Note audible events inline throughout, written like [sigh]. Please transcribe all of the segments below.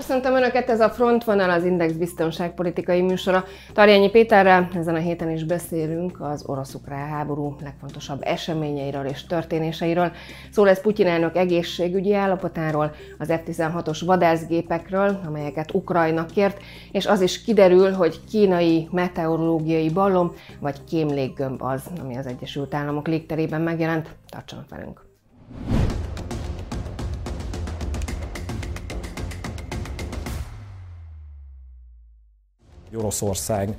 Köszöntöm Önöket, ez a Frontvonal, az Index biztonságpolitikai műsora. Tarjányi Péterrel ezen a héten is beszélünk az orosz-ukrán háború legfontosabb eseményeiről és történéseiről. Szó lesz Putyin elnök egészségügyi állapotáról, az F-16-os vadászgépekről, amelyeket Ukrajna kért, és az is kiderül, hogy kínai meteorológiai ballom vagy kémléggömb az, ami az Egyesült Államok légterében megjelent. Tartsanak velünk! Oroszország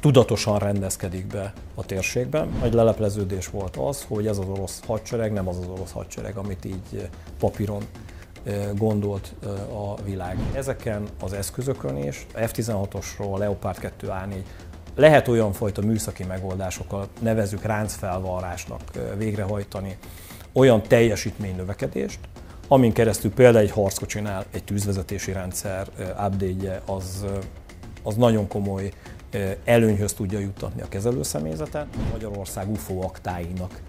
tudatosan rendezkedik be a térségben. Egy lelepleződés volt az, hogy ez az orosz hadsereg nem az az orosz hadsereg, amit így papíron gondolt a világ. Ezeken az eszközökön is, a F-16-osról, a Leopard 2 A4, lehet olyan fajta műszaki megoldásokkal, nevezük ráncfelvarrásnak végrehajtani olyan teljesítménynövekedést, amin keresztül például egy harckocsinál egy tűzvezetési rendszer update az az nagyon komoly előnyhöz tudja juttatni a kezelőszemélyzetet. Magyarország UFO aktáinak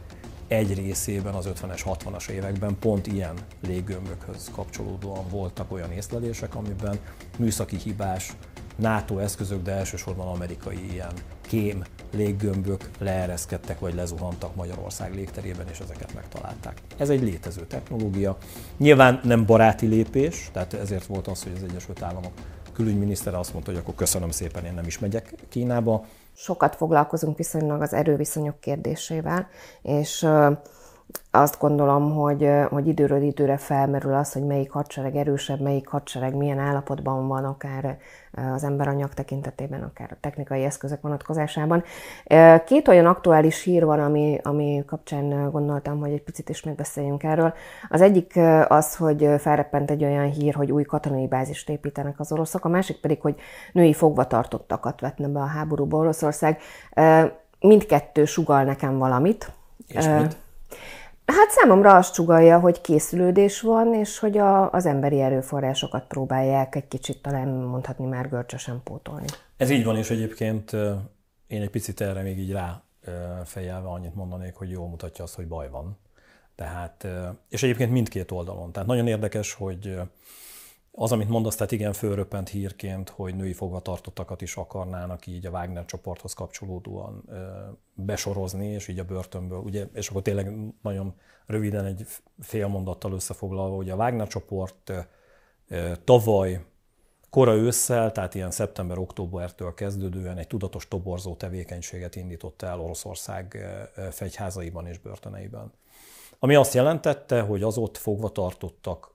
egy részében az 50-es, 60-as években pont ilyen léggömbökhöz kapcsolódóan voltak olyan észlelések, amiben műszaki hibás NATO eszközök, de elsősorban amerikai ilyen kém léggömbök leereszkedtek vagy lezuhantak Magyarország légterében, és ezeket megtalálták. Ez egy létező technológia. Nyilván nem baráti lépés, tehát ezért volt az, hogy az Egyesült Államok külügyminisztere azt mondta, hogy akkor köszönöm szépen, én nem is megyek Kínába. Sokat foglalkozunk viszonylag az erőviszonyok kérdésével, és azt gondolom, hogy, hogy időről időre felmerül az, hogy melyik hadsereg erősebb, melyik hadsereg milyen állapotban van, akár az emberanyag tekintetében, akár a technikai eszközök vonatkozásában. Két olyan aktuális hír van, ami, ami kapcsán gondoltam, hogy egy picit is megbeszéljünk erről. Az egyik az, hogy felreppent egy olyan hír, hogy új katonai bázist építenek az oroszok, a másik pedig, hogy női fogvatartottakat vetne be a háborúba Oroszország. Mindkettő sugal nekem valamit. És mit? Hát számomra azt csugalja, hogy készülődés van, és hogy a, az emberi erőforrásokat próbálják egy kicsit talán mondhatni már görcsösen pótolni. Ez így van, és egyébként én egy picit erre még így rá fejelve annyit mondanék, hogy jól mutatja azt, hogy baj van. Tehát, és egyébként mindkét oldalon. Tehát nagyon érdekes, hogy az, amit mondasz, tehát igen, fölröppent hírként, hogy női fogvatartottakat is akarnának így a Wagner csoporthoz kapcsolódóan besorozni, és így a börtönből, ugye, és akkor tényleg nagyon röviden egy fél mondattal összefoglalva, hogy a Wagner csoport tavaly kora ősszel, tehát ilyen szeptember-októbertől kezdődően egy tudatos toborzó tevékenységet indított el Oroszország fegyházaiban és börtöneiben. Ami azt jelentette, hogy az ott fogva tartottak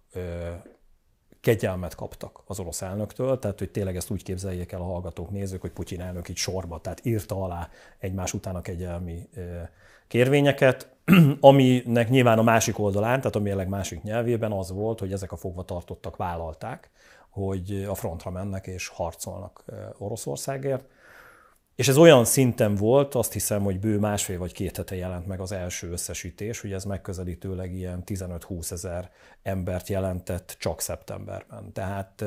kegyelmet kaptak az orosz elnöktől, tehát hogy tényleg ezt úgy képzeljék el a hallgatók, nézők, hogy Putyin elnök így sorba, tehát írta alá egymás után a kegyelmi kérvényeket, [clears throat] aminek nyilván a másik oldalán, tehát a mérleg másik nyelvében az volt, hogy ezek a fogvatartottak vállalták, hogy a frontra mennek és harcolnak Oroszországért. És ez olyan szinten volt, azt hiszem, hogy bő másfél vagy két hete jelent meg az első összesítés, hogy ez megközelítőleg ilyen 15-20 ezer embert jelentett csak szeptemberben. Tehát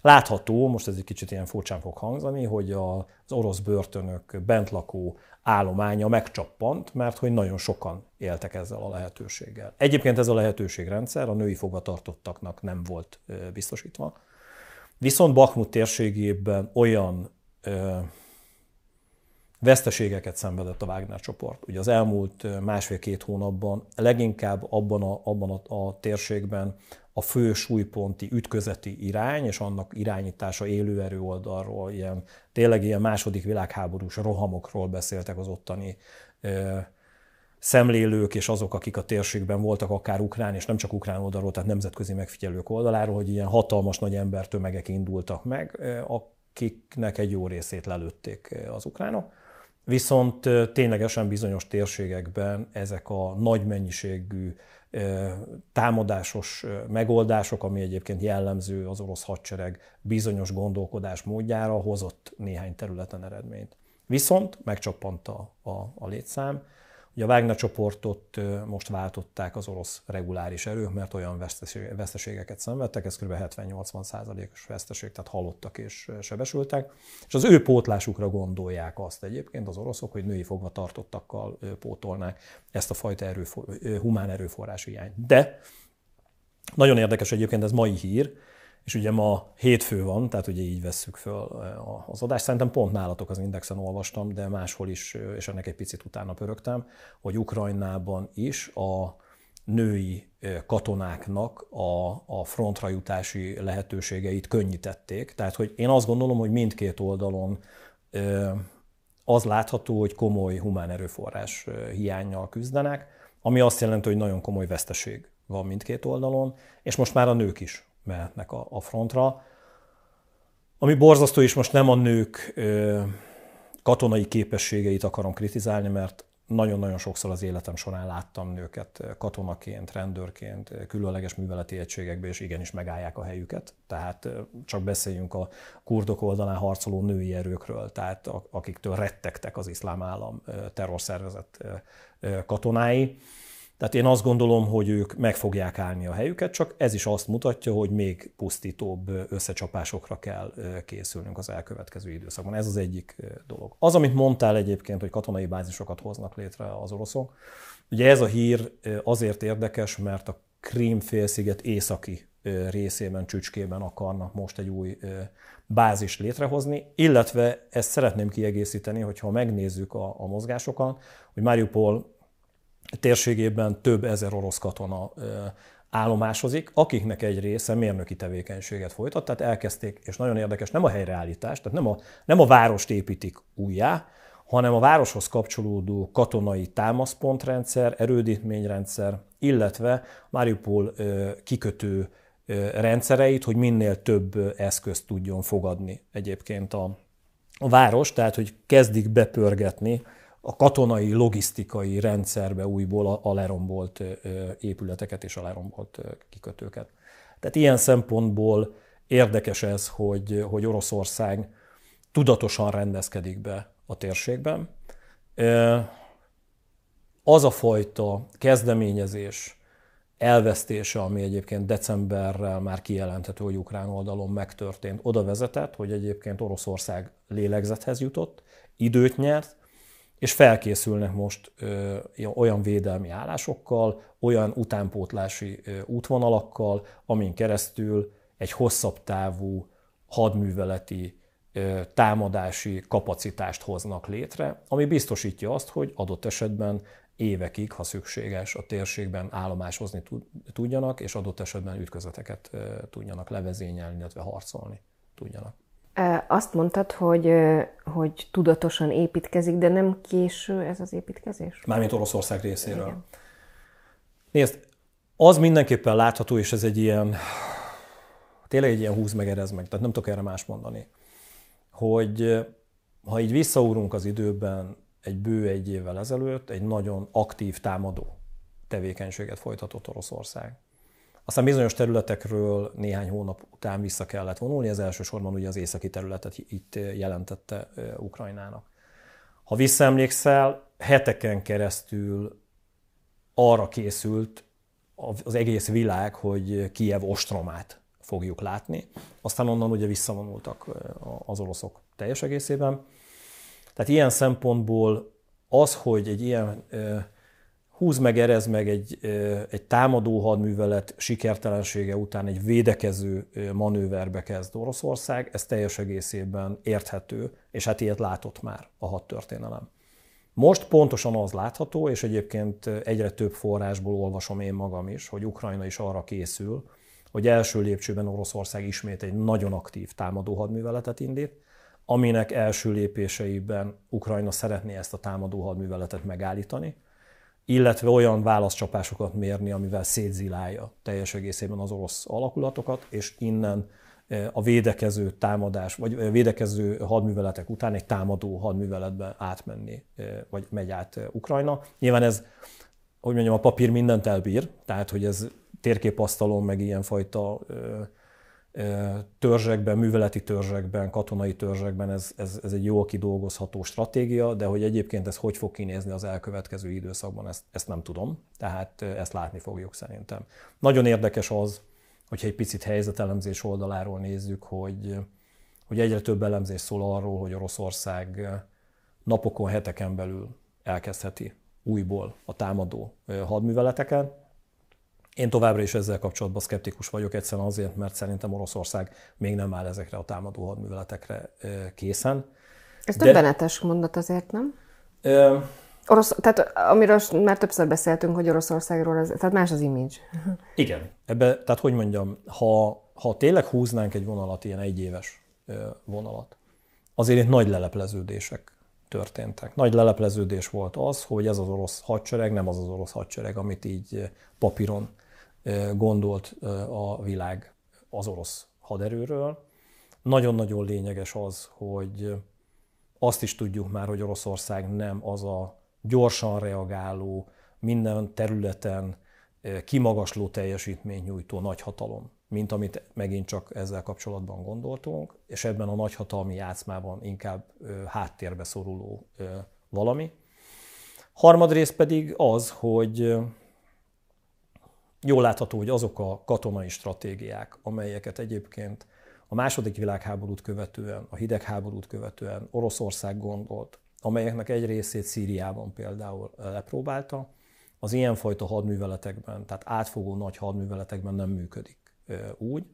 látható, most ez egy kicsit ilyen furcsán fog hangzani, hogy az orosz börtönök bentlakó állománya megcsappant, mert hogy nagyon sokan éltek ezzel a lehetőséggel. Egyébként ez a lehetőségrendszer a női fogvatartottaknak nem volt biztosítva. Viszont Bakhmut térségében olyan veszteségeket szenvedett a Wagner csoport. Ugye az elmúlt másfél-két hónapban leginkább abban a, abban a, a térségben a fő súlyponti ütközeti irány és annak irányítása élőerő oldalról, ilyen, tényleg ilyen második világháborús rohamokról beszéltek az ottani ö, szemlélők és azok, akik a térségben voltak, akár ukrán, és nem csak ukrán oldalról, tehát nemzetközi megfigyelők oldaláról, hogy ilyen hatalmas nagy embertömegek indultak meg, akiknek egy jó részét lelőtték az ukránok. Viszont ténylegesen bizonyos térségekben ezek a nagy mennyiségű támadásos megoldások, ami egyébként jellemző az orosz hadsereg bizonyos gondolkodás módjára, hozott néhány területen eredményt. Viszont megcsappant a, a, a létszám, Ugye a Wagner csoportot most váltották az orosz reguláris erők, mert olyan veszteségeket szenvedtek, ez kb. 70-80 százalékos veszteség, tehát halottak és sebesültek, és az ő pótlásukra gondolják azt egyébként az oroszok, hogy női fogvatartottakkal pótolnák ezt a fajta erőfor, humán erőforrás hiányt. De nagyon érdekes egyébként, ez mai hír, és ugye ma hétfő van, tehát ugye így vesszük föl az adást. Szerintem pont nálatok az Indexen olvastam, de máshol is, és ennek egy picit utána pörögtem, hogy Ukrajnában is a női katonáknak a, a frontra jutási lehetőségeit könnyítették. Tehát, hogy én azt gondolom, hogy mindkét oldalon az látható, hogy komoly humán erőforrás hiányjal küzdenek, ami azt jelenti, hogy nagyon komoly veszteség van mindkét oldalon, és most már a nők is mehetnek a, a frontra. Ami borzasztó is, most nem a nők ö, katonai képességeit akarom kritizálni, mert nagyon-nagyon sokszor az életem során láttam nőket katonaként, rendőrként, különleges műveleti egységekbe, és igenis megállják a helyüket. Tehát csak beszéljünk a kurdok oldalán harcoló női erőkről, tehát akiktől rettegtek az iszlám állam terrorszervezet katonái. Tehát én azt gondolom, hogy ők meg fogják állni a helyüket, csak ez is azt mutatja, hogy még pusztítóbb összecsapásokra kell készülnünk az elkövetkező időszakban. Ez az egyik dolog. Az, amit mondtál egyébként, hogy katonai bázisokat hoznak létre az oroszok, ugye ez a hír azért érdekes, mert a Krím félsziget északi részében, csücskében akarnak most egy új bázis létrehozni, illetve ezt szeretném kiegészíteni, hogyha megnézzük a, a mozgásokat, hogy Mariupol térségében több ezer orosz katona állomásozik, akiknek egy része mérnöki tevékenységet folytat, tehát elkezdték, és nagyon érdekes, nem a helyreállítás, tehát nem a, nem a várost építik újjá, hanem a városhoz kapcsolódó katonai támaszpontrendszer, erődítményrendszer, illetve Mariupol kikötő rendszereit, hogy minél több eszközt tudjon fogadni egyébként a, a város, tehát hogy kezdik bepörgetni a katonai, logisztikai rendszerbe újból a, lerombolt épületeket és a lerombolt kikötőket. Tehát ilyen szempontból érdekes ez, hogy, hogy Oroszország tudatosan rendezkedik be a térségben. Az a fajta kezdeményezés, elvesztése, ami egyébként decemberrel már kijelenthető, hogy ukrán oldalon megtörtént, oda vezetett, hogy egyébként Oroszország lélegzethez jutott, időt nyert, és felkészülnek most ö, olyan védelmi állásokkal, olyan utánpótlási ö, útvonalakkal, amin keresztül egy hosszabb távú hadműveleti ö, támadási kapacitást hoznak létre, ami biztosítja azt, hogy adott esetben évekig, ha szükséges, a térségben állomásozni tudjanak, és adott esetben ütközeteket tudjanak levezényelni, illetve harcolni tudjanak. Azt mondtad, hogy, hogy tudatosan építkezik, de nem késő ez az építkezés? Mármint Oroszország részéről. Igen. Nézd, az mindenképpen látható, és ez egy ilyen, tényleg egy ilyen húz meg, erez meg, tehát nem tudok erre más mondani, hogy ha így visszaúrunk az időben, egy bő egy évvel ezelőtt, egy nagyon aktív támadó tevékenységet folytatott Oroszország. Aztán bizonyos területekről néhány hónap után vissza kellett vonulni, ez elsősorban ugye az északi területet itt jelentette Ukrajnának. Ha visszaemlékszel, heteken keresztül arra készült az egész világ, hogy Kiev ostromát fogjuk látni. Aztán onnan ugye visszavonultak az oroszok teljes egészében. Tehát ilyen szempontból az, hogy egy ilyen húz meg, erez meg egy, egy támadó hadművelet sikertelensége után egy védekező manőverbe kezd Oroszország, ez teljes egészében érthető, és hát ilyet látott már a hadtörténelem. Most pontosan az látható, és egyébként egyre több forrásból olvasom én magam is, hogy Ukrajna is arra készül, hogy első lépcsőben Oroszország ismét egy nagyon aktív támadó hadműveletet indít, aminek első lépéseiben Ukrajna szeretné ezt a támadó hadműveletet megállítani, illetve olyan válaszcsapásokat mérni, amivel szétzilálja teljes egészében az orosz alakulatokat, és innen e, a védekező támadás, vagy a védekező hadműveletek után egy támadó hadműveletbe átmenni, e, vagy megy át e, Ukrajna. Nyilván ez, hogy mondjam, a papír mindent elbír, tehát hogy ez térképasztalon, meg ilyenfajta törzsekben, műveleti törzsekben, katonai törzsekben ez, ez, ez egy jól kidolgozható stratégia, de hogy egyébként ez hogy fog kinézni az elkövetkező időszakban, ezt, ezt nem tudom, tehát ezt látni fogjuk szerintem. Nagyon érdekes az, hogyha egy picit helyzetelemzés oldaláról nézzük, hogy, hogy egyre több elemzés szól arról, hogy Oroszország napokon, heteken belül elkezdheti újból a támadó hadműveleteken, Én továbbra is ezzel kapcsolatban szkeptikus vagyok, egyszerűen azért, mert szerintem Oroszország még nem áll ezekre a támadó hadműveletekre készen. Ez De... döbbenetes mondat azért, nem? Ö... Orosz, tehát amiről már többször beszéltünk, hogy Oroszországról, ez, tehát más az image. Igen. Ebbe, tehát hogy mondjam, ha, ha tényleg húznánk egy vonalat, ilyen egyéves vonalat, azért itt nagy lelepleződések történtek. Nagy lelepleződés volt az, hogy ez az orosz hadsereg nem az az orosz hadsereg, amit így papíron gondolt a világ az orosz haderőről. Nagyon-nagyon lényeges az, hogy azt is tudjuk már, hogy Oroszország nem az a gyorsan reagáló, minden területen kimagasló teljesítmény nyújtó nagyhatalom, mint amit megint csak ezzel kapcsolatban gondoltunk, és ebben a nagyhatalmi játszmában inkább háttérbe szoruló valami. Harmadrészt pedig az, hogy jól látható, hogy azok a katonai stratégiák, amelyeket egyébként a második világháborút követően, a hidegháborút követően Oroszország gondolt, amelyeknek egy részét Szíriában például lepróbálta, az ilyenfajta hadműveletekben, tehát átfogó nagy hadműveletekben nem működik úgy,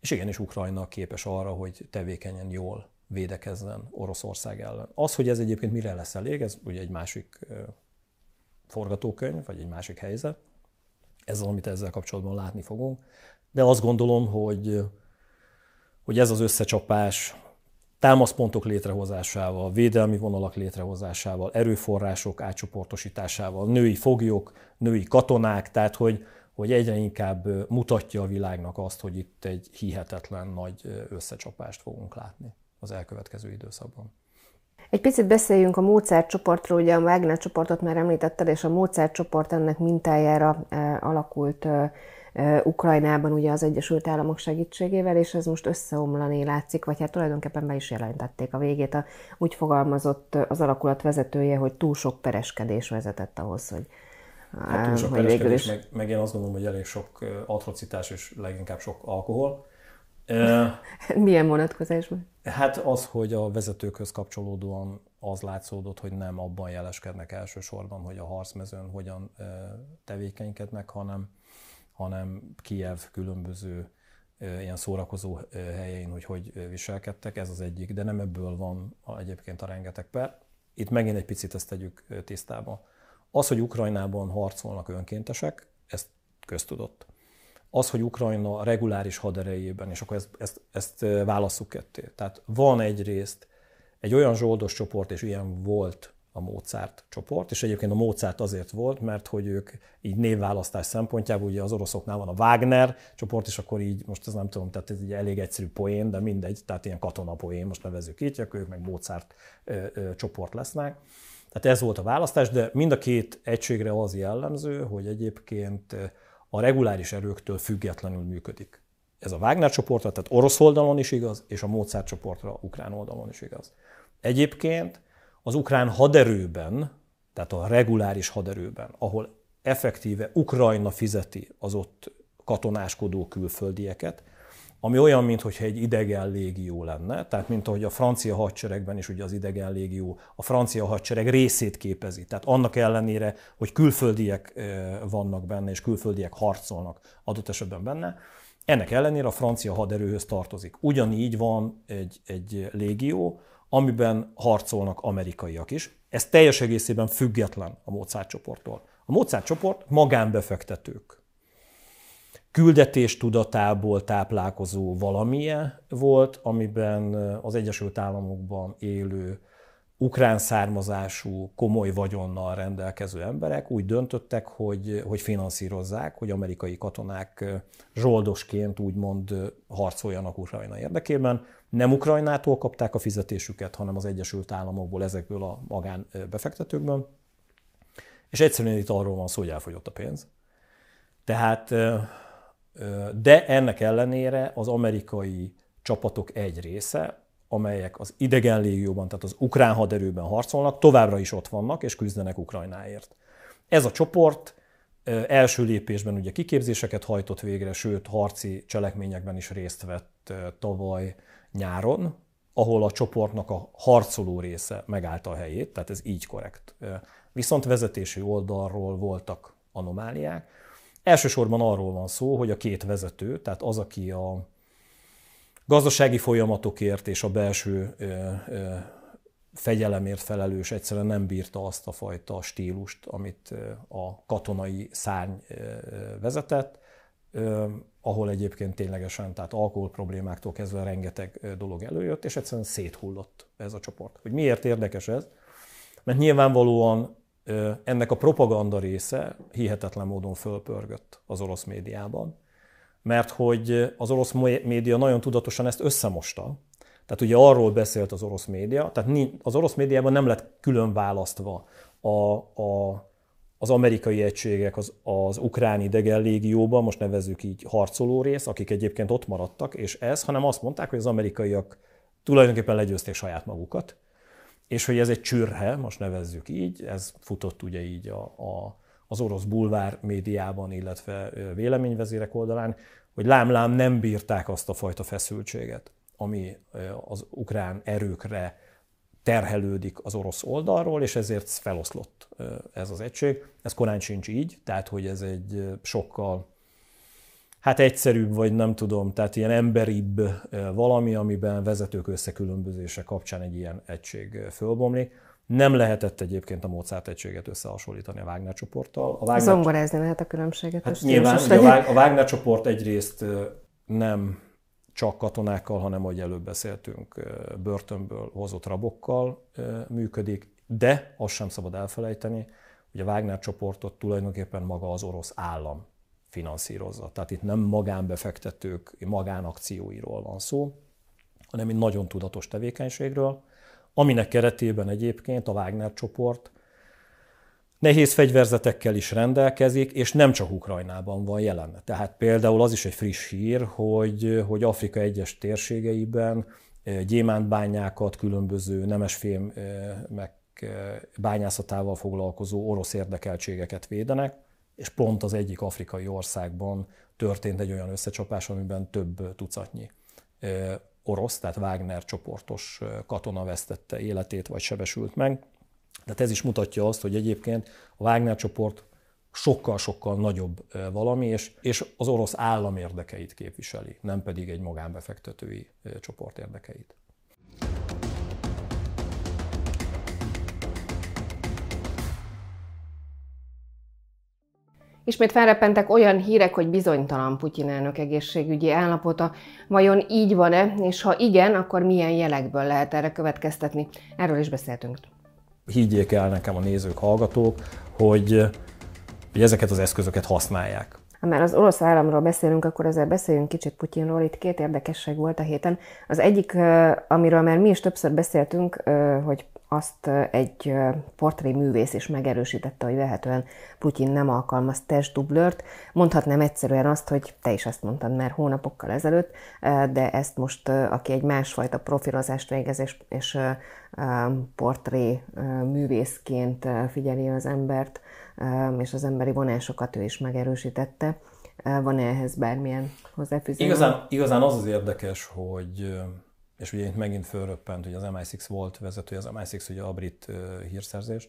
és igenis Ukrajna képes arra, hogy tevékenyen jól védekezzen Oroszország ellen. Az, hogy ez egyébként mire lesz elég, ez ugye egy másik forgatókönyv, vagy egy másik helyzet, ez az, amit ezzel kapcsolatban látni fogunk. De azt gondolom, hogy, hogy ez az összecsapás támaszpontok létrehozásával, védelmi vonalak létrehozásával, erőforrások átcsoportosításával, női foglyok, női katonák, tehát hogy, hogy egyre inkább mutatja a világnak azt, hogy itt egy hihetetlen nagy összecsapást fogunk látni az elkövetkező időszakban. Egy picit beszéljünk a Mozart csoportról, ugye a Wagner csoportot már említetted, és a Mozart csoport ennek mintájára e, alakult e, e, Ukrajnában ugye az Egyesült Államok segítségével, és ez most összeomlani látszik, vagy hát tulajdonképpen be is jelentették a végét. A, úgy fogalmazott az alakulat vezetője, hogy túl sok pereskedés vezetett ahhoz, hogy Hát túl sok hogy végül is... meg, meg én azt gondolom, hogy elég sok atrocitás és leginkább sok alkohol. [laughs] Milyen vonatkozásban? Hát az, hogy a vezetőkhöz kapcsolódóan az látszódott, hogy nem abban jeleskednek elsősorban, hogy a harcmezőn hogyan tevékenykednek, hanem, hanem Kiev különböző ilyen szórakozó helyein, hogy hogy viselkedtek, ez az egyik, de nem ebből van egyébként a rengeteg per. Itt megint egy picit ezt tegyük tisztába. Az, hogy Ukrajnában harcolnak önkéntesek, ezt köztudott az, hogy Ukrajna reguláris haderejében, és akkor ezt, ezt, ezt válasszuk ketté. Tehát van egyrészt egy olyan zsoldos csoport, és ilyen volt a Mozart csoport, és egyébként a Mozart azért volt, mert hogy ők így névválasztás szempontjából, ugye az oroszoknál van a Wagner csoport, és akkor így, most ez nem tudom, tehát ez egy elég egyszerű poén, de mindegy, tehát ilyen katonapoén, most nevezzük így, akkor ők meg Mozart ö, ö, csoport lesznek. Tehát ez volt a választás, de mind a két egységre az jellemző, hogy egyébként a reguláris erőktől függetlenül működik. Ez a Wagner csoportra, tehát orosz oldalon is igaz, és a Mozart csoportra ukrán oldalon is igaz. Egyébként az ukrán haderőben, tehát a reguláris haderőben, ahol effektíve Ukrajna fizeti az ott katonáskodó külföldieket, ami olyan, mintha egy idegen légió lenne, tehát mint ahogy a francia hadseregben is ugye az idegen légió a francia hadsereg részét képezi. Tehát annak ellenére, hogy külföldiek vannak benne, és külföldiek harcolnak adott esetben benne, ennek ellenére a francia haderőhöz tartozik. Ugyanígy van egy, egy légió, amiben harcolnak amerikaiak is. Ez teljes egészében független a Mozart csoporttól. A Mozart csoport magánbefektetők küldetés tudatából táplálkozó valamilyen volt, amiben az Egyesült Államokban élő ukrán származású, komoly vagyonnal rendelkező emberek úgy döntöttek, hogy, hogy finanszírozzák, hogy amerikai katonák zsoldosként úgymond harcoljanak Ukrajna érdekében. Nem Ukrajnától kapták a fizetésüket, hanem az Egyesült Államokból, ezekből a magánbefektetőkből. És egyszerűen itt arról van szó, hogy elfogyott a pénz. Tehát de ennek ellenére az amerikai csapatok egy része, amelyek az idegen légióban, tehát az ukrán haderőben harcolnak, továbbra is ott vannak és küzdenek Ukrajnáért. Ez a csoport első lépésben ugye kiképzéseket hajtott végre, sőt harci cselekményekben is részt vett tavaly nyáron, ahol a csoportnak a harcoló része megállta a helyét, tehát ez így korrekt. Viszont vezetési oldalról voltak anomáliák, Elsősorban arról van szó, hogy a két vezető, tehát az, aki a gazdasági folyamatokért és a belső fegyelemért felelős egyszerűen nem bírta azt a fajta stílust, amit a katonai szárny vezetett, ahol egyébként ténylegesen, tehát alkohol problémáktól kezdve rengeteg dolog előjött, és egyszerűen széthullott ez a csoport. Hogy miért érdekes ez? Mert nyilvánvalóan ennek a propaganda része hihetetlen módon fölpörgött az orosz médiában, mert hogy az orosz média nagyon tudatosan ezt összemosta. Tehát ugye arról beszélt az orosz média, tehát az orosz médiában nem lett külön választva a, a, az amerikai egységek az, az ukrán idegen légióban, most nevezzük így harcoló rész, akik egyébként ott maradtak, és ez, hanem azt mondták, hogy az amerikaiak tulajdonképpen legyőzték saját magukat, és hogy ez egy csürhe, most nevezzük így, ez futott ugye így a, a, az orosz bulvár médiában, illetve véleményvezérek oldalán, hogy lámlám nem bírták azt a fajta feszültséget, ami az ukrán erőkre terhelődik az orosz oldalról, és ezért feloszlott ez az egység. Ez korán sincs így, tehát hogy ez egy sokkal hát egyszerűbb, vagy nem tudom, tehát ilyen emberibb valami, amiben vezetők összekülönbözése kapcsán egy ilyen egység fölbomlik. Nem lehetett egyébként a Mozart egységet összehasonlítani a Wagner csoporttal. A Wagner... Zongorázni lehet a különbséget. Hát nyilván a, a Wagner csoport egyrészt nem csak katonákkal, hanem, ahogy előbb beszéltünk, börtönből hozott rabokkal működik, de azt sem szabad elfelejteni, hogy a Wagner csoportot tulajdonképpen maga az orosz állam finanszírozza. Tehát itt nem magánbefektetők magánakcióiról van szó, hanem egy nagyon tudatos tevékenységről, aminek keretében egyébként a Wagner csoport nehéz fegyverzetekkel is rendelkezik, és nem csak Ukrajnában van jelen. Tehát például az is egy friss hír, hogy, hogy Afrika egyes térségeiben eh, gyémántbányákat, különböző nemesfém meg eh, bányászatával foglalkozó orosz érdekeltségeket védenek, és pont az egyik afrikai országban történt egy olyan összecsapás, amiben több tucatnyi orosz, tehát Wagner csoportos katona vesztette életét vagy sebesült meg. Tehát ez is mutatja azt, hogy egyébként a Wagner csoport sokkal-sokkal nagyobb valami, és, és az orosz állam érdekeit képviseli, nem pedig egy magánbefektetői csoport érdekeit. Ismét felrepentek olyan hírek, hogy bizonytalan Putyin elnök egészségügyi állapota. Vajon így van-e, és ha igen, akkor milyen jelekből lehet erre következtetni? Erről is beszéltünk higgyék el nekem a nézők, hallgatók, hogy, hogy ezeket az eszközöket használják. Ha már az orosz államról beszélünk, akkor ezzel beszéljünk kicsit Putyinról. Itt két érdekesség volt a héten. Az egyik, amiről már mi is többször beszéltünk, hogy azt egy portréművész is megerősítette, hogy vehetően Putyin nem alkalmaz testdublört. Mondhatnám egyszerűen azt, hogy te is ezt mondtad már hónapokkal ezelőtt, de ezt most, aki egy másfajta profilozást végez, és, és portré művészként figyeli az embert, és az emberi vonásokat ő is megerősítette. Van-e ehhez bármilyen hozzáfűzés? Igazán, igazán az az érdekes, hogy és ugye itt megint fölröppent, hogy az MI6 volt vezetője, az MI6 ugye a brit hírszerzés,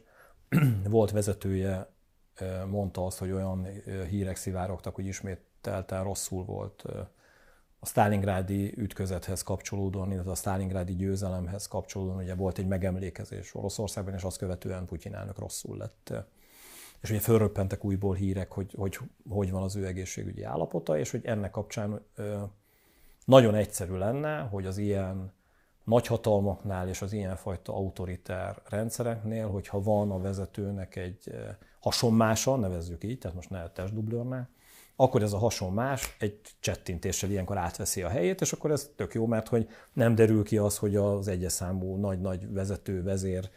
[clears throat] volt vezetője, mondta azt, hogy olyan hírek szivárogtak, hogy ismételten rosszul volt a Stalingrádi ütközethez kapcsolódóan, illetve a Stalingrádi győzelemhez kapcsolódóan, ugye volt egy megemlékezés Oroszországban, és azt követően Putyin elnök rosszul lett. És ugye fölröppentek újból hírek, hogy, hogy hogy van az ő egészségügyi állapota, és hogy ennek kapcsán nagyon egyszerű lenne, hogy az ilyen nagyhatalmaknál és az ilyenfajta autoritár rendszereknél, hogyha van a vezetőnek egy hasonmása, nevezzük így, tehát most ne testdublőrnál, akkor ez a hasonmás egy csettintéssel ilyenkor átveszi a helyét, és akkor ez tök jó, mert hogy nem derül ki az, hogy az egyes számú nagy-nagy vezető, vezér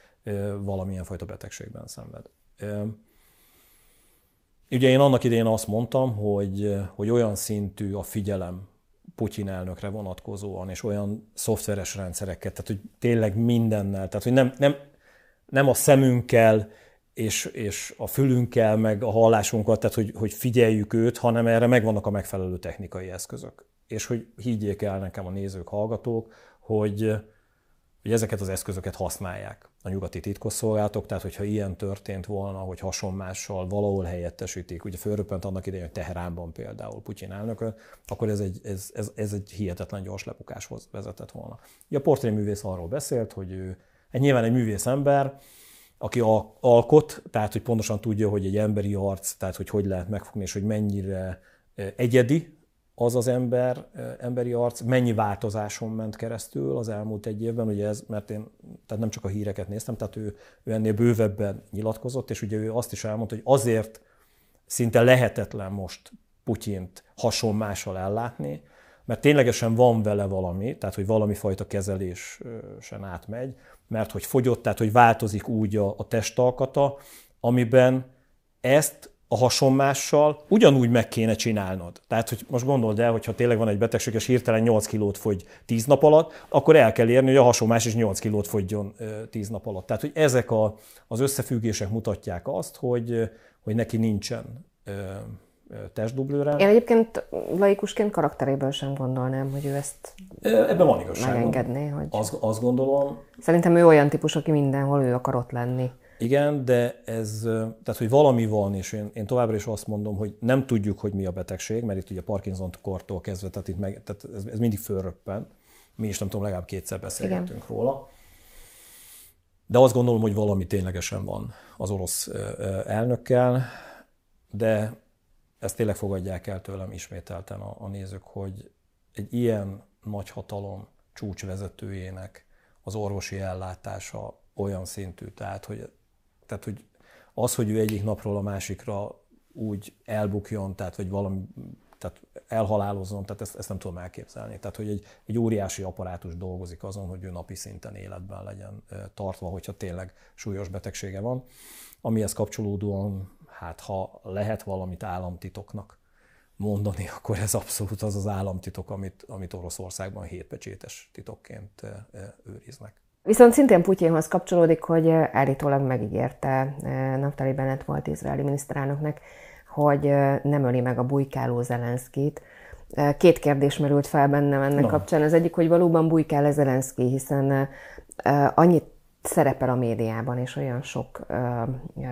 valamilyen fajta betegségben szenved. Ugye én annak idején azt mondtam, hogy, hogy olyan szintű a figyelem Putyin elnökre vonatkozóan, és olyan szoftveres rendszereket, tehát hogy tényleg mindennel, tehát hogy nem, nem, nem a szemünkkel és, és a fülünkkel, meg a hallásunkkal, tehát hogy, hogy figyeljük őt, hanem erre megvannak a megfelelő technikai eszközök. És hogy higgyék el nekem a nézők, hallgatók, hogy hogy ezeket az eszközöket használják a nyugati titkosszolgálatok, tehát hogyha ilyen történt volna, hogy hasonmással valahol helyettesítik, ugye fölröppent annak idején, hogy Teheránban például Putyin elnököt, akkor ez egy, ez, ez, ez egy hihetetlen gyors lebukáshoz vezetett volna. Ugye a portréművész arról beszélt, hogy ő egy nyilván egy művész ember, aki alkot, tehát hogy pontosan tudja, hogy egy emberi arc, tehát hogy hogy lehet megfogni, és hogy mennyire egyedi az az ember, emberi arc, mennyi változáson ment keresztül az elmúlt egy évben, ugye ez, mert én tehát nem csak a híreket néztem, tehát ő, ő ennél bővebben nyilatkozott, és ugye ő azt is elmondta, hogy azért szinte lehetetlen most Putyint hasonmással ellátni, mert ténylegesen van vele valami, tehát hogy valami fajta kezelésen átmegy, mert hogy fogyott, tehát hogy változik úgy a, a testalkata, amiben ezt a hasonmással ugyanúgy meg kéne csinálnod. Tehát, hogy most gondold el, hogyha tényleg van egy betegség, és hirtelen 8 kilót fogy 10 nap alatt, akkor el kell érni, hogy a hasonmás is 8 kilót fogyjon 10 nap alatt. Tehát, hogy ezek a, az összefüggések mutatják azt, hogy, hogy neki nincsen testdublőre. Én egyébként laikusként karakteréből sem gondolnám, hogy ő ezt Ebben van igazság. megengedné. Hogy... Azt, azt gondolom. Szerintem ő olyan típus, aki mindenhol ő akar ott lenni. Igen, de ez, tehát hogy valami van, és én, én továbbra is azt mondom, hogy nem tudjuk, hogy mi a betegség, mert itt ugye Parkinson kortól kezdve, tehát, itt meg, tehát ez, ez mindig fölröppen. Mi is nem tudom, legalább kétszer beszélgetünk Igen. róla. De azt gondolom, hogy valami ténylegesen van az orosz elnökkel, de ezt tényleg fogadják el tőlem ismételten a, a nézők, hogy egy ilyen nagy hatalom csúcsvezetőjének az orvosi ellátása olyan szintű, tehát hogy tehát, hogy az, hogy ő egyik napról a másikra úgy elbukjon, tehát, hogy valami, tehát elhalálozzon, tehát ezt, ezt nem tudom elképzelni. Tehát, hogy egy, egy óriási apparátus dolgozik azon, hogy ő napi szinten életben legyen tartva, hogyha tényleg súlyos betegsége van. Amihez kapcsolódóan, hát ha lehet valamit államtitoknak mondani, [laughs] akkor ez abszolút az az államtitok, amit, amit Oroszországban hétpecsétes titokként őriznek. Viszont szintén Putyinhoz kapcsolódik, hogy állítólag megígérte Naftali Bennett volt izraeli miniszterelnöknek, hogy nem öli meg a bujkáló Zelenszkit. Két kérdés merült fel bennem ennek no. kapcsán. Az egyik, hogy valóban bujkál-e Zelenszki, hiszen annyit szerepel a médiában, és olyan sok ö,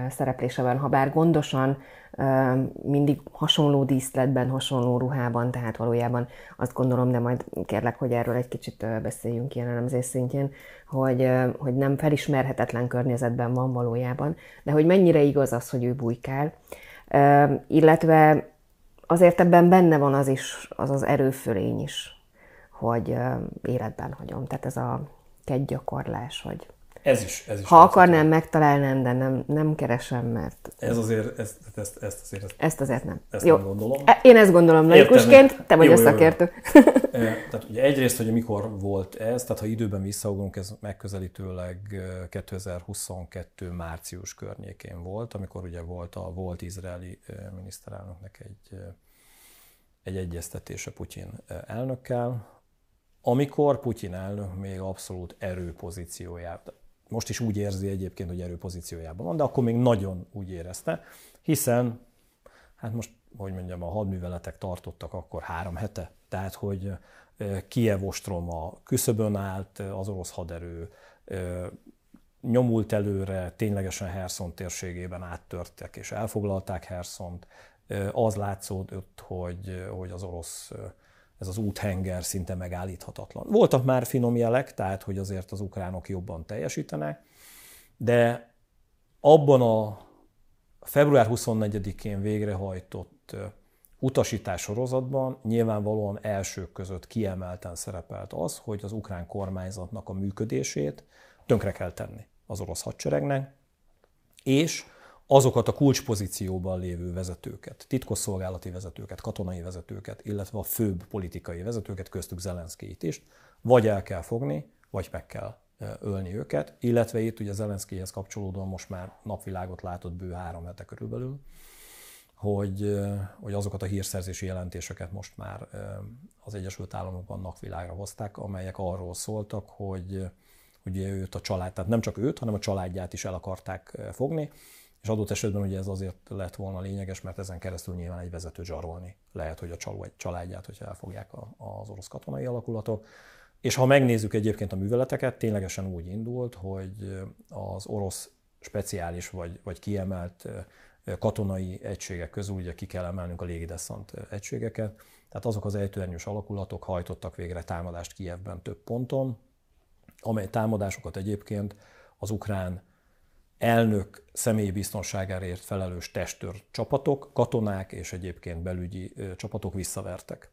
szereplése van, ha bár gondosan ö, mindig hasonló díszletben, hasonló ruhában, tehát valójában azt gondolom, de majd kérlek, hogy erről egy kicsit beszéljünk ilyen elemzés szintjén, hogy, ö, hogy nem felismerhetetlen környezetben van valójában, de hogy mennyire igaz az, hogy ő bujkál, ö, illetve azért ebben benne van az is, az az erőfölény is, hogy életben hagyom. Tehát ez a kegygyakorlás, hogy ez is. Ez is ha akarnám, megtalálnám, de nem, nem keresem, mert... Ez azért, ezt, ezt, ezt azért... Ezt, ezt azért nem. Ezt Jó. nem gondolom. E, én ezt gondolom laikusként, te vagy jó, a szakértő. [laughs] tehát ugye egyrészt, hogy mikor volt ez, tehát ha időben visszaugrunk, ez megközelítőleg 2022 március környékén volt, amikor ugye volt a volt izraeli miniszterelnöknek egy, egy egyeztetése Putyin elnökkel, amikor Putyin elnök még abszolút erőpozíciójában, most is úgy érzi egyébként, hogy erőpozíciójában van, de akkor még nagyon úgy érezte, hiszen, hát most, hogy mondjam, a hadműveletek tartottak akkor három hete, tehát, hogy Kiev ostroma küszöbön állt, az orosz haderő nyomult előre, ténylegesen Herson térségében áttörtek és elfoglalták Herszont. Az látszódott, hogy, hogy az orosz ez az úthenger szinte megállíthatatlan. Voltak már finom jelek, tehát hogy azért az ukránok jobban teljesítenek, de abban a február 24-én végrehajtott utasítás sorozatban nyilvánvalóan elsők között kiemelten szerepelt az, hogy az ukrán kormányzatnak a működését tönkre kell tenni az orosz hadseregnek, és azokat a kulcspozícióban lévő vezetőket, titkosszolgálati vezetőket, katonai vezetőket, illetve a főbb politikai vezetőket, köztük Zelenszkijt is, vagy el kell fogni, vagy meg kell ölni őket, illetve itt ugye Zelenszkihez kapcsolódóan most már napvilágot látott bő három hete körülbelül, hogy, hogy azokat a hírszerzési jelentéseket most már az Egyesült Államokban napvilágra hozták, amelyek arról szóltak, hogy ugye őt a család, tehát nem csak őt, hanem a családját is el akarták fogni, és adott esetben ugye ez azért lett volna lényeges, mert ezen keresztül nyilván egy vezető zsarolni lehet, hogy a csaló egy családját, hogyha elfogják az orosz katonai alakulatok, És ha megnézzük egyébként a műveleteket, ténylegesen úgy indult, hogy az orosz speciális vagy, vagy kiemelt katonai egységek közül ugye ki kell emelnünk a légideszant egységeket, tehát azok az ejtőernyős alakulatok hajtottak végre támadást Kijevben több ponton, amely támadásokat egyébként az ukrán elnök személyi biztonságáért felelős testőr csapatok, katonák és egyébként belügyi csapatok visszavertek.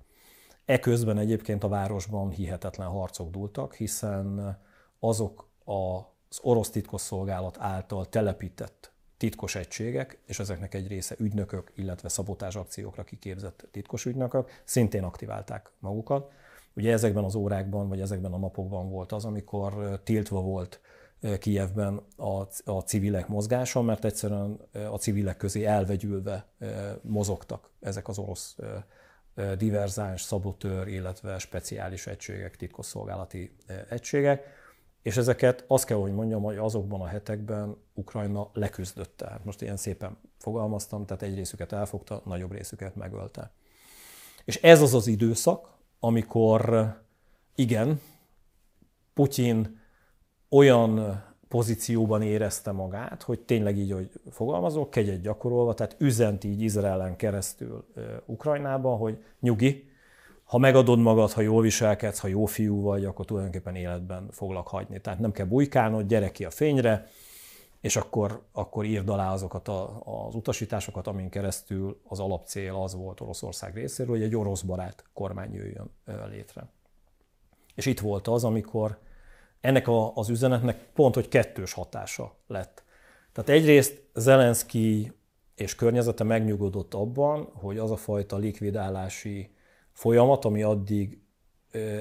Eközben egyébként a városban hihetetlen harcok dúltak, hiszen azok az orosz titkosszolgálat által telepített titkos egységek, és ezeknek egy része ügynökök, illetve szabotás akciókra kiképzett titkos ügynökök szintén aktiválták magukat. Ugye ezekben az órákban, vagy ezekben a napokban volt az, amikor tiltva volt Kijevben a, a civilek mozgása, mert egyszerűen a civilek közé elvegyülve mozogtak ezek az orosz diverzáns, szabotőr, illetve speciális egységek, titkosszolgálati egységek, és ezeket azt kell, hogy mondjam, hogy azokban a hetekben Ukrajna leküzdötte. Hát most ilyen szépen fogalmaztam, tehát egy részüket elfogta, nagyobb részüket megölte. És ez az az időszak, amikor igen, Putyin olyan pozícióban érezte magát, hogy tényleg így, hogy fogalmazok, kegyet gyakorolva, tehát üzent így Izraelen keresztül Ukrajnába, hogy nyugi, ha megadod magad, ha jól viselkedsz, ha jó fiú vagy, akkor tulajdonképpen életben foglak hagyni. Tehát nem kell bujkálnod, gyere ki a fényre, és akkor, akkor írd alá azokat a, az utasításokat, amin keresztül az alapcél az volt Oroszország részéről, hogy egy orosz barát kormány jöjjön létre. És itt volt az, amikor ennek a, az üzenetnek pont, hogy kettős hatása lett. Tehát egyrészt Zelenszky és környezete megnyugodott abban, hogy az a fajta likvidálási folyamat, ami addig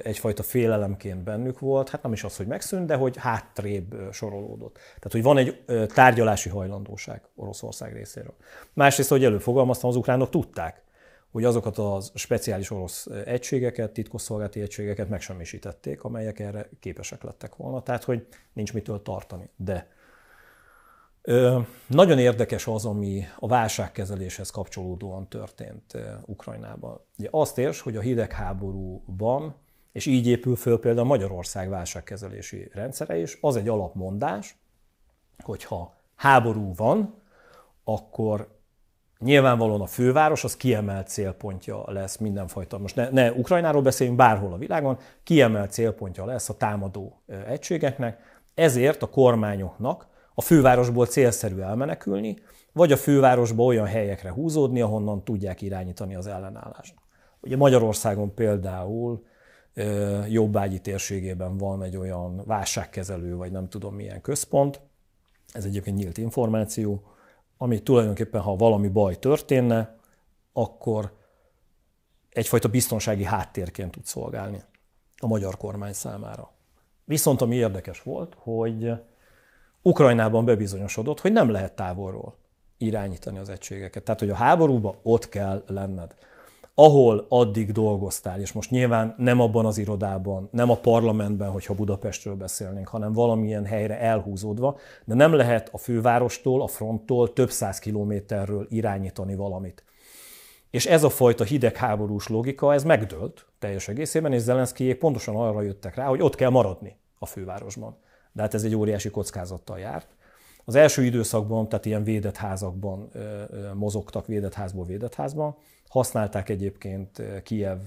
egyfajta félelemként bennük volt, hát nem is az, hogy megszűnt, de hogy hátrébb sorolódott. Tehát, hogy van egy tárgyalási hajlandóság Oroszország részéről. Másrészt, hogy előfogalmaztam, az ukránok tudták, hogy azokat az speciális orosz egységeket, titkosszolgálati egységeket megsemmisítették, amelyek erre képesek lettek volna, tehát hogy nincs mitől tartani. De ö, nagyon érdekes az, ami a válságkezeléshez kapcsolódóan történt Ukrajnában. Ugye azt érs, hogy a hidegháborúban, és így épül föl például Magyarország válságkezelési rendszere is, az egy alapmondás, hogyha háború van, akkor Nyilvánvalóan a főváros az kiemelt célpontja lesz mindenfajta, most ne, ne Ukrajnáról beszéljünk, bárhol a világon, kiemelt célpontja lesz a támadó egységeknek, ezért a kormányoknak a fővárosból célszerű elmenekülni, vagy a fővárosba olyan helyekre húzódni, ahonnan tudják irányítani az ellenállást. Ugye Magyarországon például jobbágyi térségében van egy olyan válságkezelő, vagy nem tudom milyen központ, ez egyébként nyílt információ, ami tulajdonképpen, ha valami baj történne, akkor egyfajta biztonsági háttérként tud szolgálni a magyar kormány számára. Viszont ami érdekes volt, hogy Ukrajnában bebizonyosodott, hogy nem lehet távolról irányítani az egységeket. Tehát, hogy a háborúban ott kell lenned ahol addig dolgoztál, és most nyilván nem abban az irodában, nem a parlamentben, hogyha Budapestről beszélnénk, hanem valamilyen helyre elhúzódva, de nem lehet a fővárostól, a fronttól több száz kilométerről irányítani valamit. És ez a fajta hidegháborús logika, ez megdőlt teljes egészében, és Zelenszkijék pontosan arra jöttek rá, hogy ott kell maradni a fővárosban. De hát ez egy óriási kockázattal járt. Az első időszakban, tehát ilyen védett házakban mozogtak, védett házból védett házban, Használták egyébként Kiev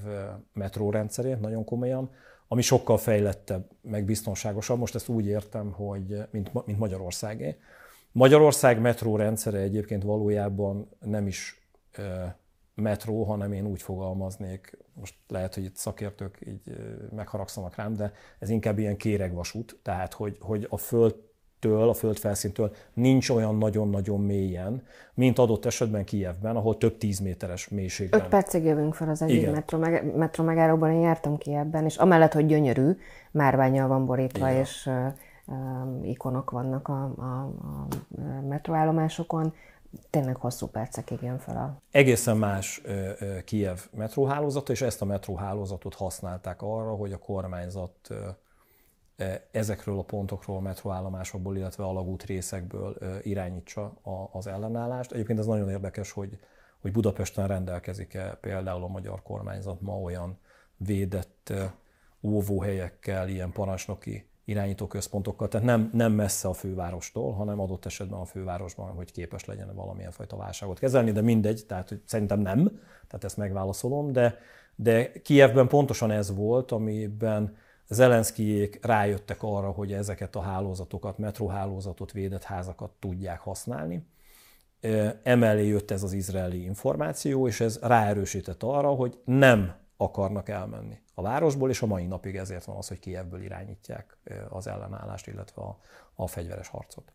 metrórendszerét nagyon komolyan, ami sokkal fejlettebb, meg biztonságosabb. Most ezt úgy értem, hogy mint, mint Magyarországé. Magyarország metrórendszere egyébként valójában nem is metró, hanem én úgy fogalmaznék, most lehet, hogy itt szakértők így megharagszanak rám, de ez inkább ilyen kéregvasút, tehát hogy, hogy a föld től, a földfelszíntől nincs olyan nagyon-nagyon mélyen, mint adott esetben Kijevben, ahol több tíz méteres mélységben. Öt percig jövünk fel az egyik metró, meg, metró megállóban, én jártam Kijevben, és amellett, hogy gyönyörű, márványjal van borítva, Igen. és uh, ikonok vannak a, a, a metróállomásokon, tényleg hosszú percekig jön fel a... Egészen más uh, Kijev metróhálózata, és ezt a metróhálózatot használták arra, hogy a kormányzat E, ezekről a pontokról, metróállomásokból, illetve alagút részekből e, irányítsa az ellenállást. Egyébként ez nagyon érdekes, hogy, hogy Budapesten rendelkezik-e például a magyar kormányzat ma olyan védett e, óvóhelyekkel, ilyen parancsnoki irányító központokkal, tehát nem, nem messze a fővárostól, hanem adott esetben a fővárosban, hogy képes legyen valamilyen fajta válságot kezelni, de mindegy, tehát hogy szerintem nem, tehát ezt megválaszolom, de, de Kievben pontosan ez volt, amiben Zelenszkijék rájöttek arra, hogy ezeket a hálózatokat, metróhálózatot, védett házakat tudják használni. Emellé jött ez az izraeli információ, és ez ráerősített arra, hogy nem akarnak elmenni a városból, és a mai napig ezért van az, hogy Kievből irányítják az ellenállást, illetve a, a fegyveres harcot.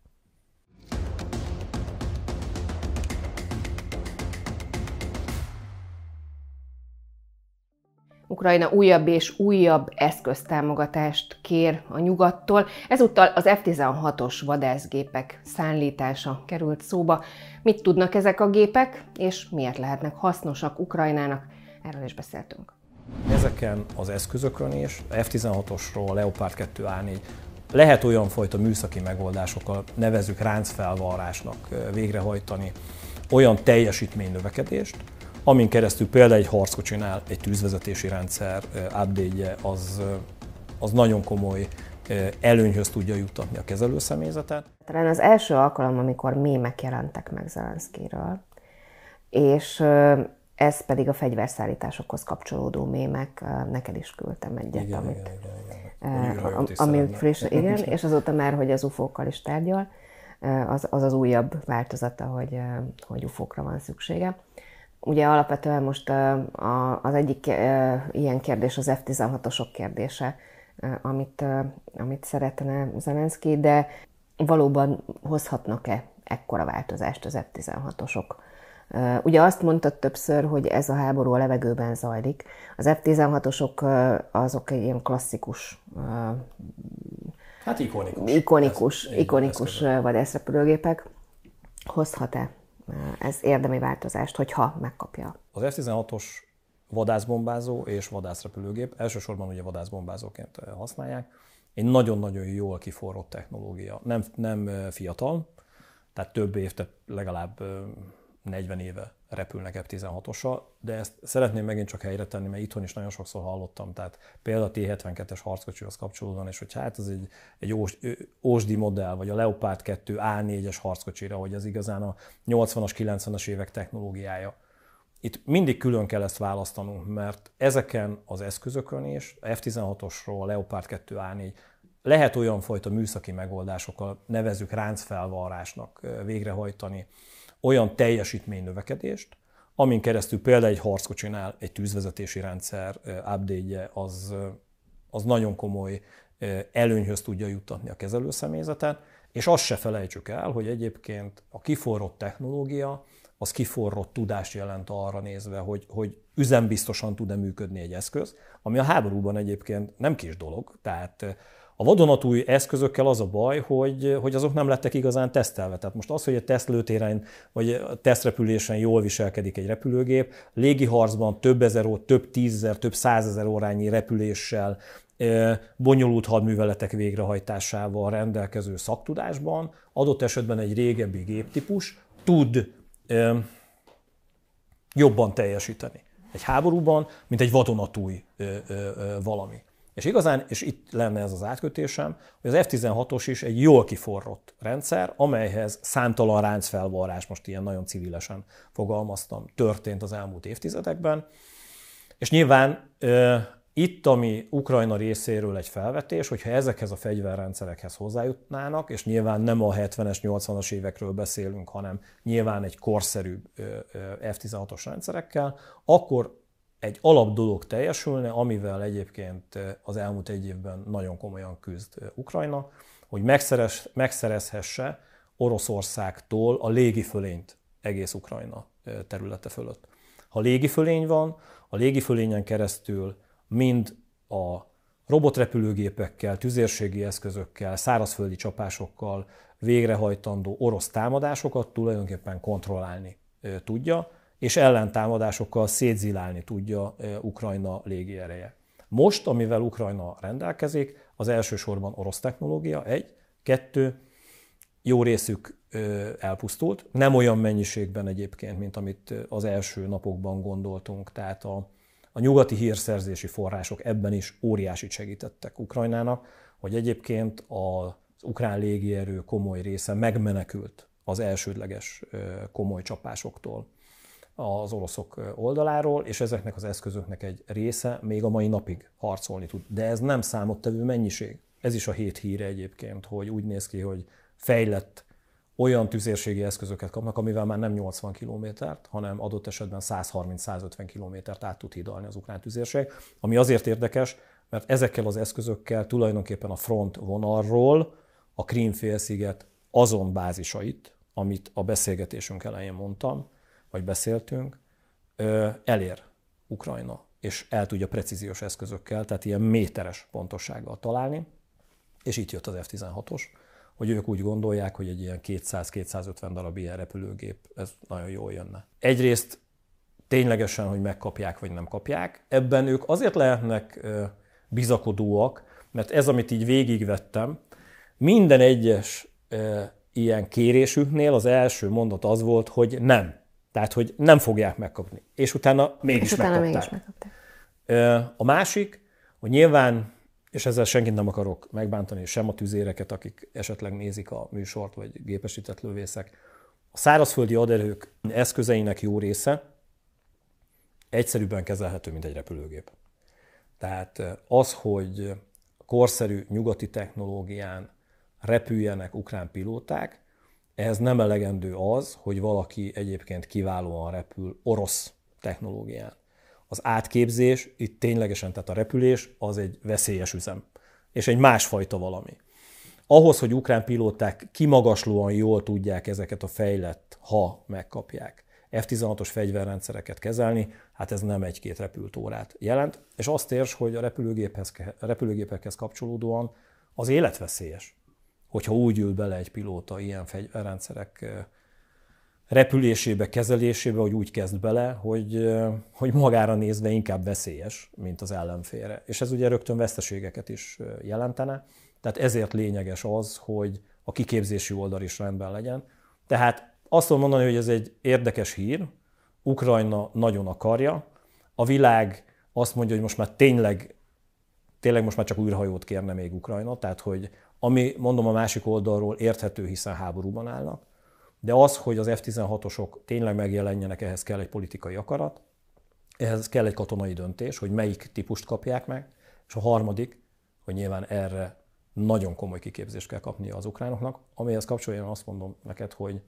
Ukrajna újabb és újabb eszköztámogatást kér a nyugattól. Ezúttal az F-16-os vadászgépek szállítása került szóba. Mit tudnak ezek a gépek, és miért lehetnek hasznosak Ukrajnának? Erről is beszéltünk. Ezeken az eszközökön is, a F-16-osról, Leopard 2A4, lehet olyan fajta műszaki megoldásokkal, nevezük ráncfelvarrásnak végrehajtani olyan teljesítménynövekedést, amin keresztül például egy harckocsinál egy tűzvezetési rendszer update az, az nagyon komoly előnyhöz tudja juttatni a kezelőszemélyzetet. Talán az első alkalom, amikor mémek jelentek meg Zelenszkiről, és ez pedig a fegyverszállításokhoz kapcsolódó mémek, neked is küldtem egyet, igen, amit, igen, igen. ami friss, [laughs] igen, és azóta már, hogy az ufókkal is tárgyal, az az, az újabb változata, hogy, hogy ufókra van szüksége. Ugye alapvetően most az egyik ilyen kérdés az F-16-osok kérdése, amit, amit szeretne Zelenszky, de valóban hozhatnak-e ekkora változást az F-16-osok? Ugye azt mondtad többször, hogy ez a háború a levegőben zajlik. Az F-16-osok azok egy ilyen klasszikus Hát ikonikus. Ikonikus, ez, ikonikus vadászrepülőgépek. Hozhat-e ez érdemi változást, hogyha megkapja. Az F-16-os vadászbombázó és vadászrepülőgép, elsősorban ugye vadászbombázóként használják, egy nagyon-nagyon jól kiforrott technológia. Nem, nem fiatal, tehát több év, tehát legalább 40 éve repülnek F-16-ossal, de ezt szeretném megint csak helyre tenni, mert itthon is nagyon sokszor hallottam, tehát például a T-72-es harckocsihoz kapcsolódóan, és hogy hát ez egy, egy ósdi modell, vagy a Leopard 2 A4-es harckocsira, hogy ez igazán a 80-as, 90-as évek technológiája. Itt mindig külön kell ezt választanunk, mert ezeken az eszközökön is, a F-16-osról, a Leopard 2 A4, lehet olyan fajta műszaki megoldásokkal, nevezük ráncfelvarrásnak végrehajtani, olyan teljesítménynövekedést, amin keresztül például egy harckocsinál egy tűzvezetési rendszer update az, az nagyon komoly előnyhöz tudja juttatni a kezelőszemélyzetet, és azt se felejtsük el, hogy egyébként a kiforrott technológia, az kiforrott tudást jelent arra nézve, hogy, hogy üzembiztosan tud-e működni egy eszköz, ami a háborúban egyébként nem kis dolog, tehát a vadonatúj eszközökkel az a baj, hogy, hogy azok nem lettek igazán tesztelve. Tehát most az, hogy a tesztlőtéren vagy a tesztrepülésen jól viselkedik egy repülőgép, légiharcban több ezer, több tízezer, több százezer órányi repüléssel, bonyolult hadműveletek végrehajtásával rendelkező szaktudásban, adott esetben egy régebbi géptípus tud jobban teljesíteni egy háborúban, mint egy vadonatúj valami. És igazán, és itt lenne ez az átkötésem, hogy az F-16-os is egy jól kiforrott rendszer, amelyhez számtalan ráncfelvarrás, most ilyen nagyon civilesen fogalmaztam, történt az elmúlt évtizedekben. És nyilván itt, ami Ukrajna részéről egy felvetés, hogyha ezekhez a fegyverrendszerekhez hozzájutnának, és nyilván nem a 70-es, 80-as évekről beszélünk, hanem nyilván egy korszerűbb F-16-os rendszerekkel, akkor egy alap dolog teljesülne, amivel egyébként az elmúlt egy évben nagyon komolyan küzd Ukrajna, hogy megszerez, megszerezhesse Oroszországtól a légifölényt egész Ukrajna területe fölött. Ha légifölény van, a légifölényen keresztül mind a robotrepülőgépekkel, tüzérségi eszközökkel, szárazföldi csapásokkal végrehajtandó orosz támadásokat tulajdonképpen kontrollálni tudja, és ellentámadásokkal szétzilálni tudja Ukrajna légiereje. Most, amivel Ukrajna rendelkezik, az elsősorban orosz technológia, egy, kettő, jó részük elpusztult, nem olyan mennyiségben egyébként, mint amit az első napokban gondoltunk, tehát a, A nyugati hírszerzési források ebben is óriási segítettek Ukrajnának, hogy egyébként az ukrán légierő komoly része megmenekült az elsődleges komoly csapásoktól az oroszok oldaláról, és ezeknek az eszközöknek egy része még a mai napig harcolni tud. De ez nem számottevő mennyiség. Ez is a hét híre egyébként, hogy úgy néz ki, hogy fejlett olyan tüzérségi eszközöket kapnak, amivel már nem 80 kilométert, hanem adott esetben 130-150 kilométert át tud hidalni az ukrán tüzérség, ami azért érdekes, mert ezekkel az eszközökkel tulajdonképpen a front vonalról a Krím-félsziget azon bázisait, amit a beszélgetésünk elején mondtam, vagy beszéltünk, elér Ukrajna, és el tudja precíziós eszközökkel, tehát ilyen méteres pontossággal találni, és itt jött az F-16-os, hogy ők úgy gondolják, hogy egy ilyen 200-250 darab ilyen repülőgép, ez nagyon jól jönne. Egyrészt ténylegesen, hogy megkapják vagy nem kapják, ebben ők azért lehetnek bizakodóak, mert ez, amit így végigvettem, minden egyes ilyen kérésüknél az első mondat az volt, hogy nem. Tehát, hogy nem fogják megkapni. És utána mégis és utána megkapták. Mégis megkapták. A másik, hogy nyilván, és ezzel senkit nem akarok megbántani, sem a tüzéreket, akik esetleg nézik a műsort, vagy gépesített lövészek, a szárazföldi aderők eszközeinek jó része egyszerűbben kezelhető, mint egy repülőgép. Tehát az, hogy korszerű nyugati technológián repüljenek ukrán pilóták, ehhez nem elegendő az, hogy valaki egyébként kiválóan repül orosz technológián. Az átképzés, itt ténylegesen, tehát a repülés, az egy veszélyes üzem, és egy másfajta valami. Ahhoz, hogy ukrán pilóták kimagaslóan jól tudják ezeket a fejlett, ha megkapják, F-16-os fegyverrendszereket kezelni, hát ez nem egy-két repült órát jelent, és azt érs, hogy a repülőgéphez, repülőgépekhez kapcsolódóan az életveszélyes hogyha úgy ül bele egy pilóta ilyen fegyverrendszerek repülésébe, kezelésébe, hogy úgy kezd bele, hogy, hogy magára nézve inkább veszélyes, mint az ellenfélre. És ez ugye rögtön veszteségeket is jelentene, tehát ezért lényeges az, hogy a kiképzési oldal is rendben legyen. Tehát azt tudom mondani, hogy ez egy érdekes hír, Ukrajna nagyon akarja, a világ azt mondja, hogy most már tényleg, tényleg most már csak újrahajót kérne még Ukrajna, tehát hogy ami mondom a másik oldalról érthető, hiszen háborúban állnak, de az, hogy az F-16-osok tényleg megjelenjenek, ehhez kell egy politikai akarat, ehhez kell egy katonai döntés, hogy melyik típust kapják meg, és a harmadik, hogy nyilván erre nagyon komoly kiképzést kell kapnia az ukránoknak, amihez kapcsolatban azt mondom neked, hogy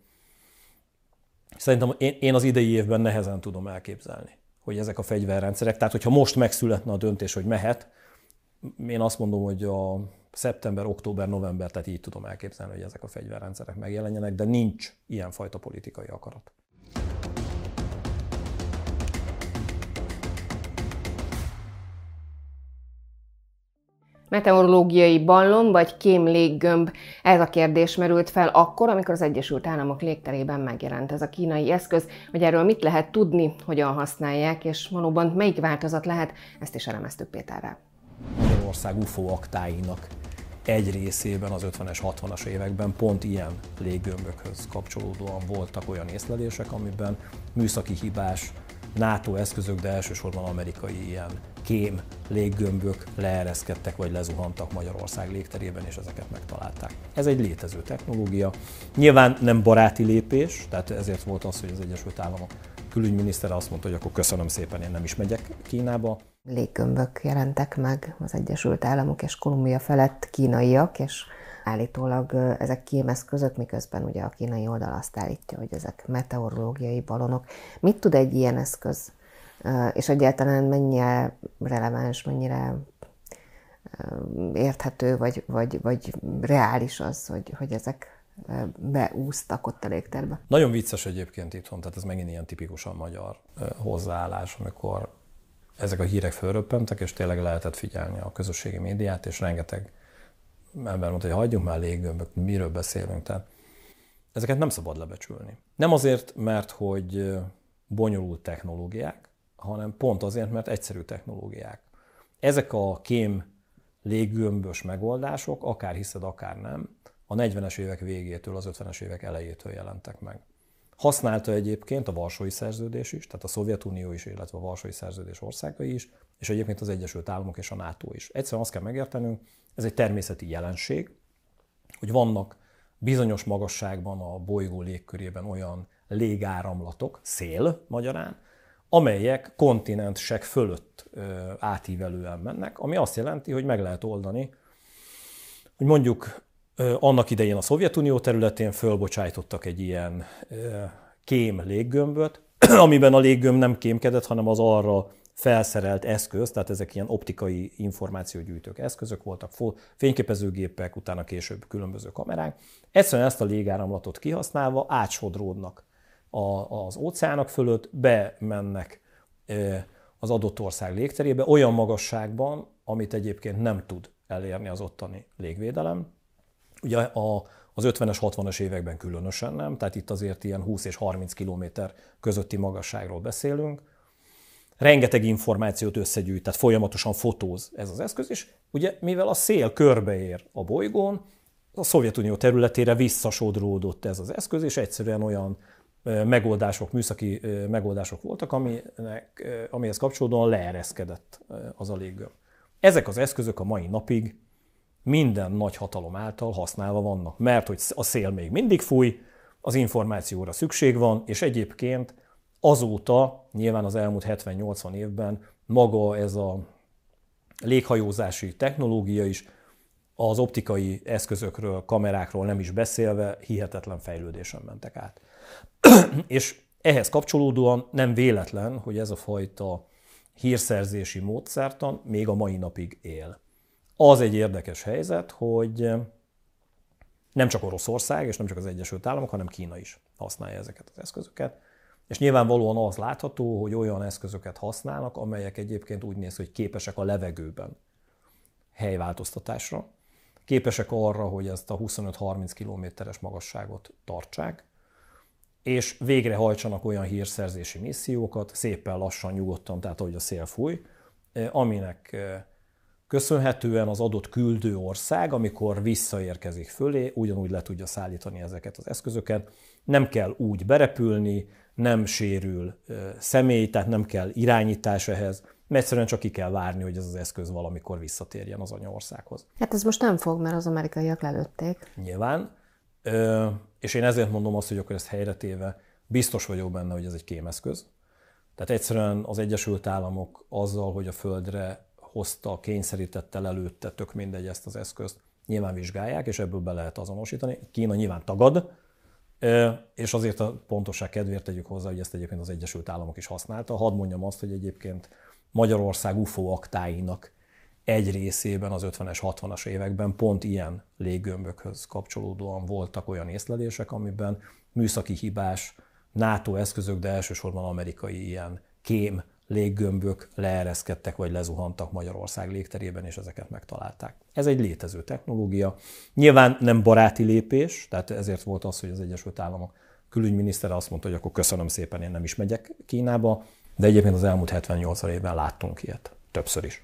szerintem én az idei évben nehezen tudom elképzelni, hogy ezek a fegyverrendszerek, tehát hogyha most megszületne a döntés, hogy mehet, én azt mondom, hogy a szeptember, október, november, tehát így tudom elképzelni, hogy ezek a fegyverrendszerek megjelenjenek, de nincs ilyenfajta politikai akarat. Meteorológiai ballon vagy kém léggömb? Ez a kérdés merült fel akkor, amikor az Egyesült Államok légterében megjelent ez a kínai eszköz, hogy erről mit lehet tudni, hogyan használják, és valóban melyik változat lehet, ezt is elemeztük Péterrel. Magyarország UFO aktáinak egy részében az 50-es, 60-as években pont ilyen léggömbökhöz kapcsolódóan voltak olyan észlelések, amiben műszaki hibás NATO eszközök, de elsősorban amerikai ilyen kém léggömbök leereszkedtek vagy lezuhantak Magyarország légterében, és ezeket megtalálták. Ez egy létező technológia. Nyilván nem baráti lépés, tehát ezért volt az, hogy az Egyesült Államok külügyminisztere azt mondta, hogy akkor köszönöm szépen, én nem is megyek Kínába. Léggömbök jelentek meg az Egyesült Államok és Kolumbia felett kínaiak, és állítólag ezek kémeszközök, miközben ugye a kínai oldal azt állítja, hogy ezek meteorológiai balonok. Mit tud egy ilyen eszköz, és egyáltalán mennyire releváns, mennyire érthető, vagy, vagy, vagy reális az, hogy, hogy ezek beúztak ott a légterbe. Nagyon vicces egyébként itthon, tehát ez megint ilyen tipikusan magyar hozzáállás, amikor ezek a hírek fölröppentek, és tényleg lehetett figyelni a közösségi médiát, és rengeteg ember mondta, hogy hagyjunk már léggömbök, miről beszélünk. Tehát ezeket nem szabad lebecsülni. Nem azért, mert hogy bonyolult technológiák, hanem pont azért, mert egyszerű technológiák. Ezek a kém léggömbös megoldások, akár hiszed, akár nem, a 40-es évek végétől, az 50-es évek elejétől jelentek meg. Használta egyébként a Varsói Szerződés is, tehát a Szovjetunió is, illetve a Varsói Szerződés országai is, és egyébként az Egyesült Államok és a NATO is. Egyszerűen azt kell megértenünk, ez egy természeti jelenség, hogy vannak bizonyos magasságban a bolygó légkörében olyan légáramlatok, szél magyarán, amelyek kontinensek fölött átívelően mennek, ami azt jelenti, hogy meg lehet oldani, hogy mondjuk annak idején a Szovjetunió területén fölbocsájtottak egy ilyen kém léggömböt, [clears throat] amiben a léggömb nem kémkedett, hanem az arra felszerelt eszköz, tehát ezek ilyen optikai információgyűjtők eszközök voltak, fényképezőgépek, utána később különböző kamerák. Egyszerűen ezt a légáramlatot kihasználva átsodródnak az óceánok fölött, bemennek az adott ország légterébe olyan magasságban, amit egyébként nem tud elérni az ottani légvédelem. Ugye a, az 50-es, 60-as években különösen nem, tehát itt azért ilyen 20 és 30 kilométer közötti magasságról beszélünk. Rengeteg információt összegyűjt, tehát folyamatosan fotóz ez az eszköz, és ugye mivel a szél körbeér a bolygón, a Szovjetunió területére visszasodródott ez az eszköz, és egyszerűen olyan megoldások, műszaki megoldások voltak, aminek, amihez kapcsolódóan leereszkedett az a léggömb. Ezek az eszközök a mai napig minden nagy hatalom által használva vannak, mert hogy a szél még mindig fúj, az információra szükség van, és egyébként azóta, nyilván az elmúlt 70-80 évben maga ez a léghajózási technológia is, az optikai eszközökről, kamerákról nem is beszélve, hihetetlen fejlődésen mentek át. [clears throat] és ehhez kapcsolódóan nem véletlen, hogy ez a fajta hírszerzési módszertan még a mai napig él. Az egy érdekes helyzet, hogy nem csak Oroszország és nem csak az Egyesült Államok, hanem Kína is használja ezeket az eszközöket. És nyilvánvalóan az látható, hogy olyan eszközöket használnak, amelyek egyébként úgy néz, hogy képesek a levegőben helyváltoztatásra, képesek arra, hogy ezt a 25-30 kilométeres magasságot tartsák, és végrehajtsanak olyan hírszerzési missziókat, szépen lassan, nyugodtan, tehát ahogy a szél fúj, aminek köszönhetően az adott küldő ország, amikor visszaérkezik fölé, ugyanúgy le tudja szállítani ezeket az eszközöket. Nem kell úgy berepülni, nem sérül személy, tehát nem kell irányítás ehhez, mert egyszerűen csak ki kell várni, hogy ez az eszköz valamikor visszatérjen az anyaországhoz. Hát ez most nem fog, mert az amerikaiak lelőtték. Nyilván. És én ezért mondom azt, hogy akkor ezt helyre téve biztos vagyok benne, hogy ez egy kémeszköz. Tehát egyszerűen az Egyesült Államok azzal, hogy a Földre hozta, kényszerítette, lelőtte, tök mindegy ezt az eszközt, nyilván vizsgálják, és ebből be lehet azonosítani. Kína nyilván tagad, és azért a pontosság kedvéért tegyük hozzá, hogy ezt egyébként az Egyesült Államok is használta. Hadd mondjam azt, hogy egyébként Magyarország UFO aktáinak egy részében az 50-es, 60-as években pont ilyen léggömbökhöz kapcsolódóan voltak olyan észlelések, amiben műszaki hibás, NATO eszközök, de elsősorban amerikai ilyen kém léggömbök leereszkedtek vagy lezuhantak Magyarország légterében, és ezeket megtalálták. Ez egy létező technológia. Nyilván nem baráti lépés, tehát ezért volt az, hogy az Egyesült Államok külügyminisztere azt mondta, hogy akkor köszönöm szépen, én nem is megyek Kínába, de egyébként az elmúlt 78 évben láttunk ilyet, többször is.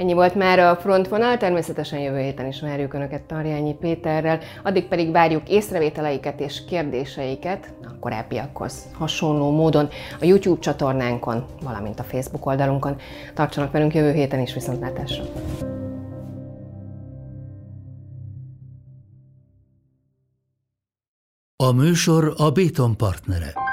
Ennyi volt már a frontvonal, természetesen jövő héten is várjuk Önöket Tarjányi Péterrel, addig pedig várjuk észrevételeiket és kérdéseiket a korábbiakhoz hasonló módon a YouTube csatornánkon, valamint a Facebook oldalunkon. Tartsanak velünk jövő héten is viszontlátásra! A műsor a Béton partnere.